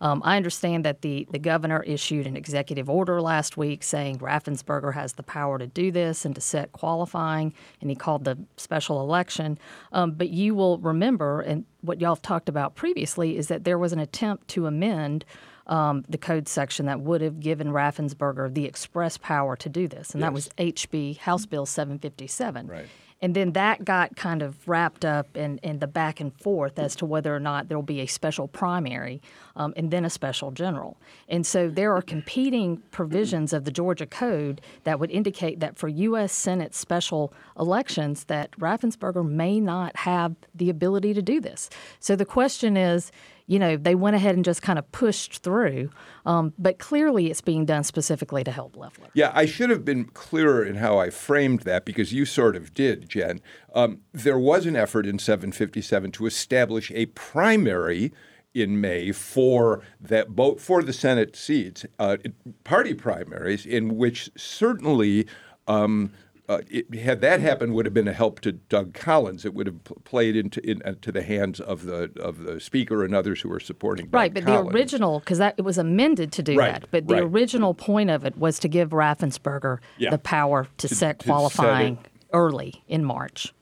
Speaker 4: Um, I understand that the, the governor issued an executive order last week saying Raffensperger has the power to do this and to set qualifying, and he called the special election. Um, but you will remember, and what y'all have talked about previously, is that there was an attempt to amend um, the code section that would have given Raffensperger the express power to do this, and yes. that was HB House Bill 757.
Speaker 1: Right.
Speaker 4: And then that got kind of wrapped up in, in the back and forth as to whether or not there will be a special primary um, and then a special general. And so there are competing provisions of the Georgia Code that would indicate that for U.S. Senate special elections that Raffensperger may not have the ability to do this. So the question is, you know, they went ahead and just kind of pushed through. Um, but clearly, it's being done specifically to help Loeffler.
Speaker 1: Yeah, I should have been clearer in how I framed that because you sort of did, Jen. Um, there was an effort in 757 to establish a primary in May for that both for the Senate seats, uh, party primaries, in which certainly um, uh, it, had that happened, would have been a help to Doug Collins. It would have played into in, uh, to the hands of the of the speaker and others who were supporting.
Speaker 4: Right,
Speaker 1: Doug
Speaker 4: but
Speaker 1: Collins.
Speaker 4: the original because that it was amended to do
Speaker 1: right,
Speaker 4: that. But the
Speaker 1: right.
Speaker 4: original point of it was to give Raffensperger
Speaker 1: yeah.
Speaker 4: the power to, to set qualifying set early in March.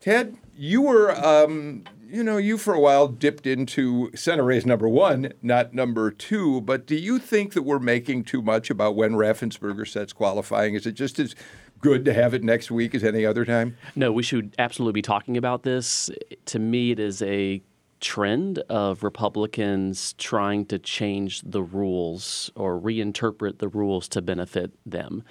Speaker 1: Ted, you were. Um, you know, you for a while dipped into Senate race number one, not number two. But do you think that we're making too much about when Raffensperger sets qualifying? Is it just as good to have it next week as any other time?
Speaker 5: No, we should absolutely be talking about this. To me, it is a trend of Republicans trying to change the rules or reinterpret the rules to benefit them.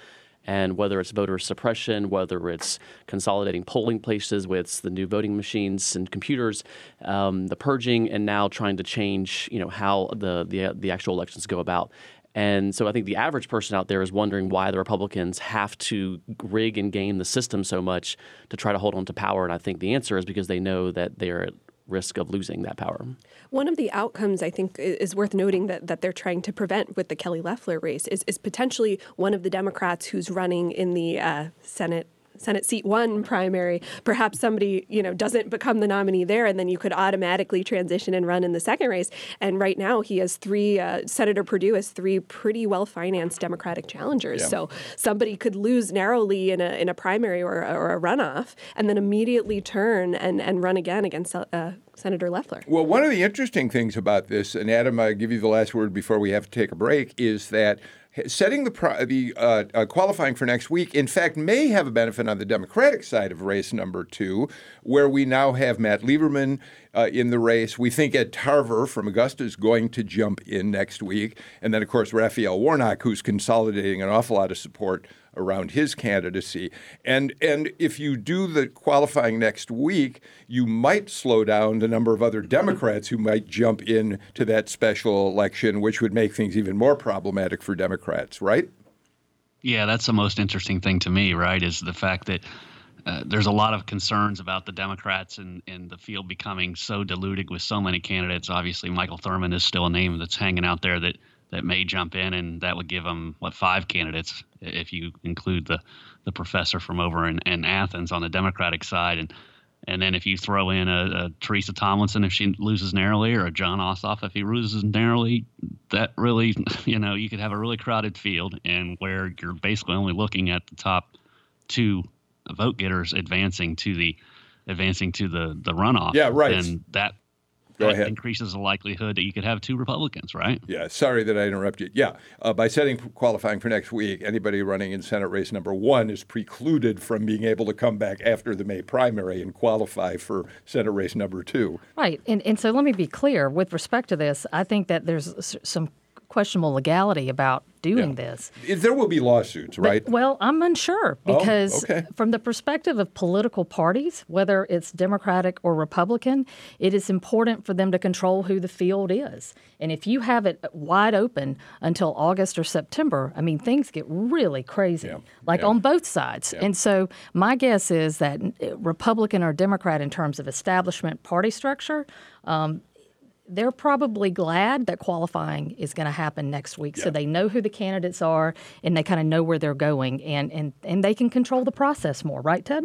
Speaker 5: And whether it's voter suppression, whether it's consolidating polling places with the new voting machines and computers, um, the purging, and now trying to change, you know, how the, the the actual elections go about. And so I think the average person out there is wondering why the Republicans have to rig and game the system so much to try to hold on to power. And I think the answer is because they know that they're at risk of losing that power.
Speaker 2: One of the outcomes I think is worth noting that, that they're trying to prevent with the Kelly Loeffler race is, is potentially one of the Democrats who's running in the uh, Senate Senate seat one primary, perhaps somebody you know doesn't become the nominee there, and then you could automatically transition and run in the second race. And right now, he has three. Uh, Senator Perdue has three pretty well financed Democratic challengers. Yeah. So somebody could lose narrowly in a in a primary or, or a runoff, and then immediately turn and and run again against. Uh, Senator Loeffler.
Speaker 1: Well, one of the interesting things about this, and Adam, I give you the last word before we have to take a break, is that setting the, the uh, uh, qualifying for next week, in fact, may have a benefit on the Democratic side of race number two, where we now have Matt Lieberman uh, in the race. We think Ed Tarver from Augusta is going to jump in next week. And then, of course, Raphael Warnock, who's consolidating an awful lot of support around his candidacy. And and if you do the qualifying next week, you might slow down the number of other Democrats who might jump in to that special election, which would make things even more problematic for Democrats, right?
Speaker 3: Yeah, that's the most interesting thing to me, right? Is the fact that uh, there's a lot of concerns about the Democrats and, and the field becoming so diluted with so many candidates. Obviously, Michael Thurmond is still a name that's hanging out there that that may jump in, and that would give them what five candidates if you include the the professor from over in, in Athens on the Democratic side, and and then if you throw in a, a, Teresa Tomlinson if she loses narrowly, or a Jon Ossoff if he loses narrowly, that really, you know, you could have a really crowded field, and where you're basically only looking at the top two vote getters advancing to the advancing to the the runoff.
Speaker 1: Yeah, right.
Speaker 3: And that Go that ahead. increases the likelihood that you could have two Republicans, right?
Speaker 1: Yeah, sorry that I interrupted. Yeah, uh, by setting qualifying for next week, anybody running in Senate race number one is precluded from being able to come back after the May primary and qualify for Senate race number two.
Speaker 4: Right. And, and so let me be clear with respect to this, I think that there's some questionable legality about doing yeah. this.
Speaker 1: There will be lawsuits, right?
Speaker 4: But, well, I'm unsure oh, because, oh, okay. from the perspective of political parties, whether it's Democratic or Republican, it is important for them to control who the field is. And if you have it wide open until August or September, I mean, things get really crazy, yeah. like yeah. on both sides. And so, my guess is that Republican or Democrat, in terms of establishment party structure, um, they're probably glad that qualifying is going to happen next week. Yeah. so they know who the candidates are and they kind of know where they're going and, and, and they can control the process more right ted?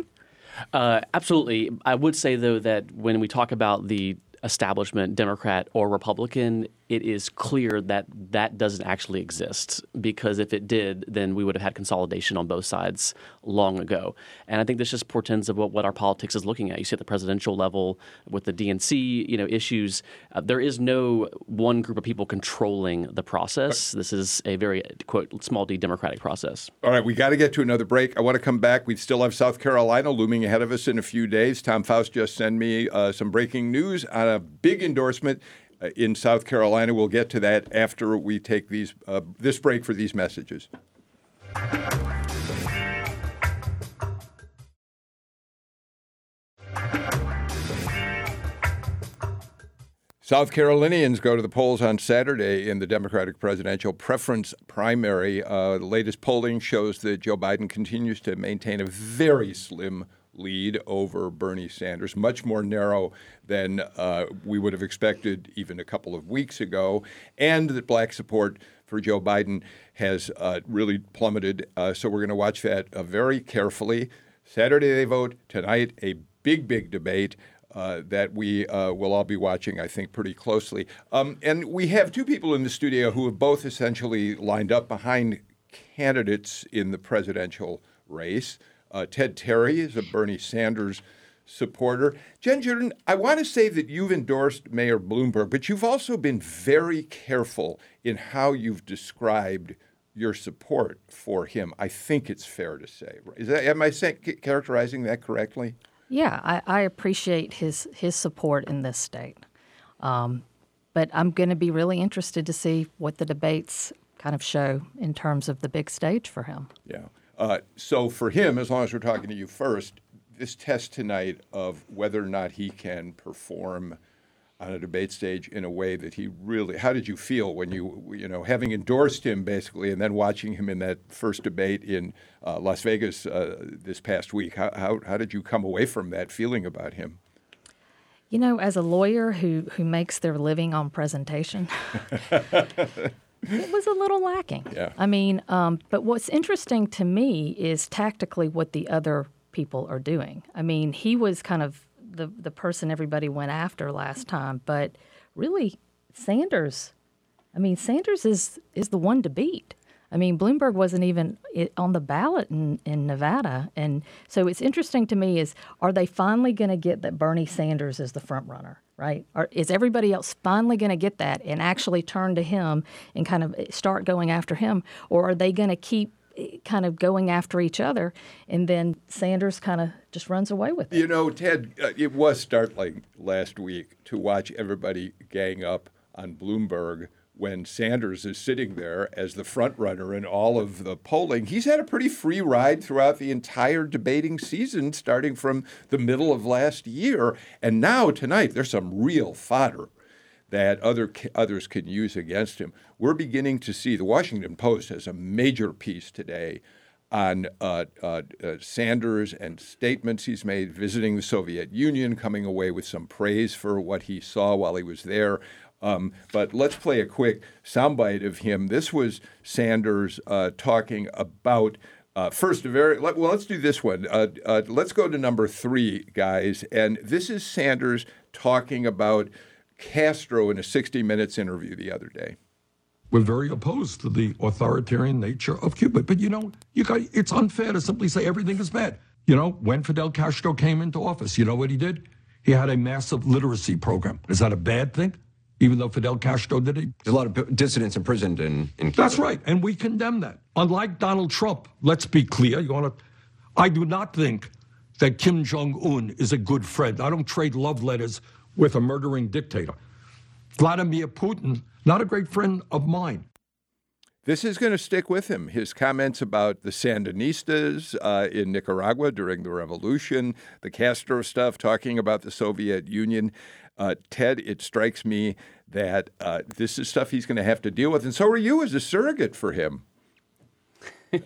Speaker 5: Uh, absolutely. I would say though that when we talk about the establishment, Democrat or Republican, it is clear that that doesn't actually exist. Because if it did, then we would have had consolidation on both sides long ago. And I think this just portends of what, what our politics is looking at. You see at the presidential level with the DNC, you know, issues. Uh, there is no one group of people controlling the process. This is a very quote small d democratic process.
Speaker 1: All right, we got to get to another break. I want to come back. We still have South Carolina looming ahead of us in a few days. Tom Faust just sent me uh, some breaking news on a big endorsement in South Carolina. We'll get to that after we take these uh, this break for these messages. South Carolinians go to the polls on Saturday in the Democratic presidential preference primary. Uh, the latest polling shows that Joe Biden continues to maintain a very slim lead over Bernie Sanders, much more narrow than uh, we would have expected even a couple of weeks ago, and that black support for Joe Biden has uh, really plummeted. Uh, so we're going to watch that uh, very carefully. Saturday they vote, tonight a big, big debate. Uh, that we uh, will all be watching, I think, pretty closely. Um, and we have two people in the studio who have both essentially lined up behind candidates in the presidential race. Uh, Ted Terry is a Bernie Sanders supporter. Jen Jordan, I want to say that you've endorsed Mayor Bloomberg, but you've also been very careful in how you've described your support for him. I think it's fair to say. Is that, am I saying, characterizing that correctly?
Speaker 4: Yeah, I, I appreciate his his support in this state, um, but I'm going to be really interested to see what the debates kind of show in terms of the big stage for him.
Speaker 1: Yeah. Uh, so for him, as long as we're talking to you first, this test tonight of whether or not he can perform on a debate stage in a way that he really how did you feel when you you know having endorsed him basically and then watching him in that first debate in uh, Las Vegas uh, this past week how, how how did you come away from that feeling about him?
Speaker 4: You know as a lawyer who who makes their living on presentation it was a little lacking
Speaker 1: yeah
Speaker 4: I mean um, but what's interesting to me is tactically what the other people are doing I mean he was kind of the the person everybody went after last time, but really Sanders. I mean, Sanders is is the one to beat. I mean, Bloomberg wasn't even on the ballot in, in Nevada, and so it's interesting to me is are they finally going to get that Bernie Sanders is the front runner, right? Or is everybody else finally going to get that and actually turn to him and kind of start going after him, or are they going to keep kind of going after each other, and then Sanders kind of just runs away with it.
Speaker 1: You know, Ted, uh, it was startling last week to watch everybody gang up on Bloomberg when Sanders is sitting there as the front runner in all of the polling. He's had a pretty free ride throughout the entire debating season, starting from the middle of last year. And now tonight, there's some real fodder that other others can use against him. We're beginning to see the Washington Post has a major piece today on uh, uh, uh, Sanders and statements he's made visiting the Soviet Union, coming away with some praise for what he saw while he was there. Um, but let's play a quick soundbite of him. This was Sanders uh, talking about. Uh, first, very let, well. Let's do this one. Uh, let's go to number three, guys. And this is Sanders talking about Castro in a 60 Minutes interview the other day.
Speaker 7: We're very opposed to the authoritarian nature of Cuba. But you know, you got, it's unfair to simply say everything is bad. You know, when Fidel Castro came into office, you know what he did? He had a massive literacy program. Is that a bad thing? Even though Fidel Castro did it?
Speaker 8: There's a lot of dissidents imprisoned in, in
Speaker 7: Cuba. That's right. And we condemn that. Unlike Donald Trump, let's be clear. You want to, I do not think that Kim Jong un is a good friend. I don't trade love letters with a murdering dictator. Vladimir Putin, not a great friend of mine.
Speaker 1: This is going to stick with him. His comments about the Sandinistas uh, in Nicaragua during the revolution, the Castro stuff, talking about the Soviet Union. Uh, Ted, it strikes me that uh, this is stuff he's going to have to deal with. And so are you as a surrogate for him.
Speaker 5: uh,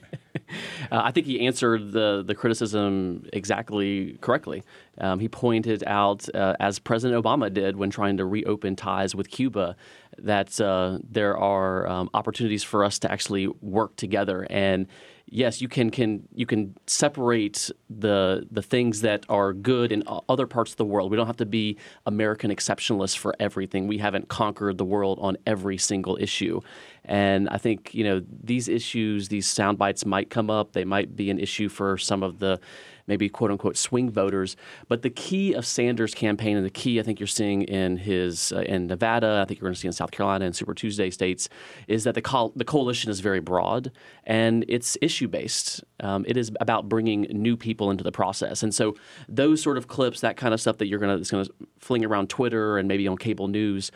Speaker 5: I think he answered the the criticism exactly correctly. Um, he pointed out, uh, as President Obama did when trying to reopen ties with Cuba, that uh, there are um, opportunities for us to actually work together. And yes, you can can you can separate the the things that are good in other parts of the world. We don't have to be American exceptionalists for everything. We haven't conquered the world on every single issue. And I think you know these issues, these sound bites might come up. They might be an issue for some of the maybe quote unquote swing voters. But the key of Sanders' campaign, and the key I think you're seeing in his uh, in Nevada, I think you're going to see in South Carolina and Super Tuesday states, is that the co- the coalition is very broad and it's issue based. Um, it is about bringing new people into the process, and so those sort of clips, that kind of stuff that you're going to that's going to fling around Twitter and maybe on cable news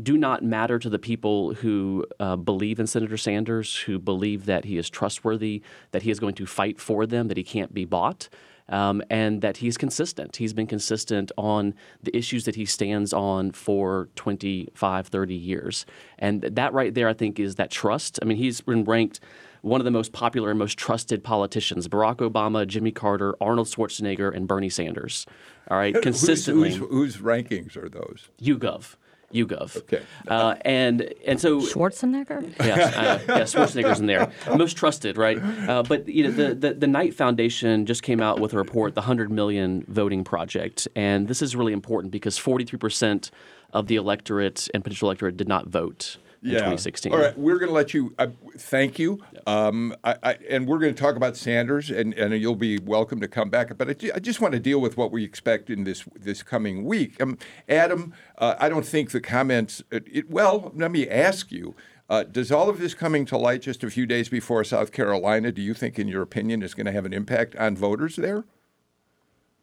Speaker 5: do not matter to the people who uh, believe in Senator Sanders, who believe that he is trustworthy, that he is going to fight for them, that he can't be bought. Um, and that he's consistent. He's been consistent on the issues that he stands on for 25, 30 years. And that right there, I think, is that trust. I mean, he's been ranked one of the most popular and most trusted politicians Barack Obama, Jimmy Carter, Arnold Schwarzenegger, and Bernie Sanders. All right, consistently.
Speaker 1: whose, whose, whose rankings are those?
Speaker 5: YouGov. YouGov.
Speaker 1: Okay.
Speaker 5: Uh, and and so
Speaker 4: Schwarzenegger.
Speaker 5: Yes, uh, yeah, Schwarzenegger's in there. Most trusted, right? Uh, but you know, the, the the Knight Foundation just came out with a report, the Hundred Million Voting Project, and this is really important because 43 percent of the electorate and potential electorate did not vote in
Speaker 1: yeah.
Speaker 5: 2016.
Speaker 1: All right, we're going to let you. Uh, thank you, um, I, I, and we're going to talk about Sanders, and, and you'll be welcome to come back. But I, I just want to deal with what we expect in this this coming week. Um, Adam, uh, I don't think the comments. Uh, it, well, let me ask you. Uh, does all of this coming to light just a few days before South Carolina, do you think, in your opinion, is going to have an impact on voters there?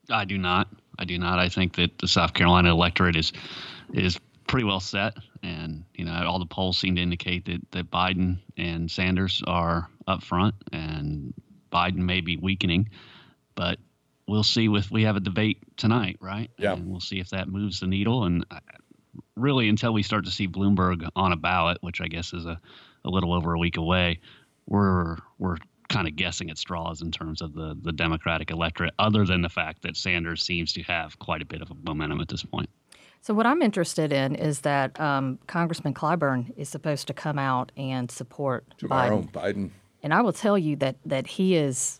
Speaker 3: I do not. I do not. I think that the South Carolina electorate is is pretty well set, and you know all the polls seem to indicate that that Biden and Sanders are up front, and Biden may be weakening, but we'll see. With we have a debate tonight, right?
Speaker 1: Yeah.
Speaker 3: And we'll see if that moves the needle, and uh, really until we start to see Bloomberg on a ballot, which I guess is a, a little over a week away, we're we're kind of guessing at straws in terms of the the Democratic electorate, other than the fact that Sanders seems to have quite a bit of momentum at this point.
Speaker 4: So what I'm interested in is that um, Congressman Clyburn is supposed to come out and support
Speaker 1: Tomorrow,
Speaker 4: Biden.
Speaker 1: Biden.
Speaker 4: And I will tell you that that he is,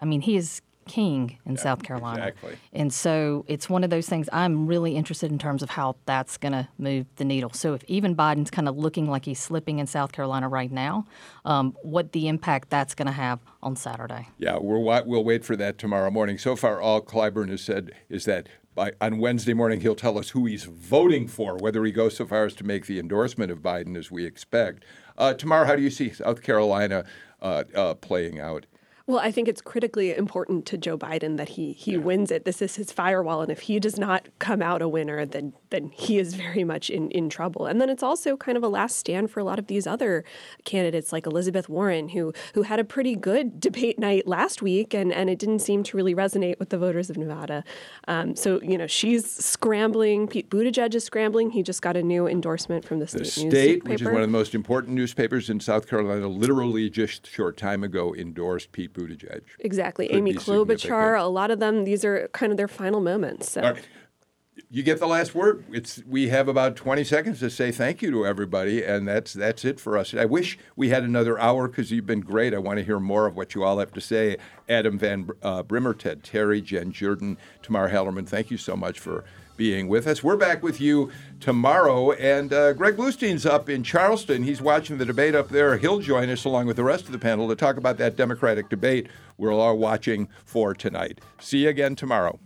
Speaker 4: I mean, he is king in South Carolina.
Speaker 1: exactly.
Speaker 4: And so it's one of those things I'm really interested in terms of how that's going to move the needle. So if even Biden's kind of looking like he's slipping in South Carolina right now, um, what the impact that's going to have on Saturday.
Speaker 1: Yeah, we'll, we'll wait for that tomorrow morning. So far, all Clyburn has said is that by, on Wednesday morning he'll tell us who he's voting for, whether he goes so far as to make the endorsement of Biden as we expect. Uh, tomorrow, how do you see South Carolina uh, uh, playing out?
Speaker 2: Well, I think it's critically important to Joe Biden that he he wins it. This is his firewall, and if he does not come out a winner, then then he is very much in, in trouble. And then it's also kind of a last stand for a lot of these other candidates, like Elizabeth Warren, who who had a pretty good debate night last week, and and it didn't seem to really resonate with the voters of Nevada. Um, so you know she's scrambling. Pete Buttigieg is scrambling. He just got a new endorsement from the
Speaker 1: The
Speaker 2: state,
Speaker 1: state,
Speaker 2: newspaper.
Speaker 1: which is one of the most important newspapers in South Carolina, literally just short time ago endorsed Pete Buttigieg.
Speaker 2: Exactly.
Speaker 1: Could
Speaker 2: Amy Klobuchar, a lot of them, these are kind of their final moments. So.
Speaker 1: Right. You get the last word. It's we have about 20 seconds to say thank you to everybody, and that's that's it for us. I wish we had another hour because you've been great. I want to hear more of what you all have to say. Adam Van uh, Brimmer, Ted Terry, Jen Jordan, Tamar Hallerman, thank you so much for being with us. We're back with you tomorrow, and uh, Greg Bluestein's up in Charleston. He's watching the debate up there. He'll join us along with the rest of the panel to talk about that Democratic debate we're all watching for tonight. See you again tomorrow.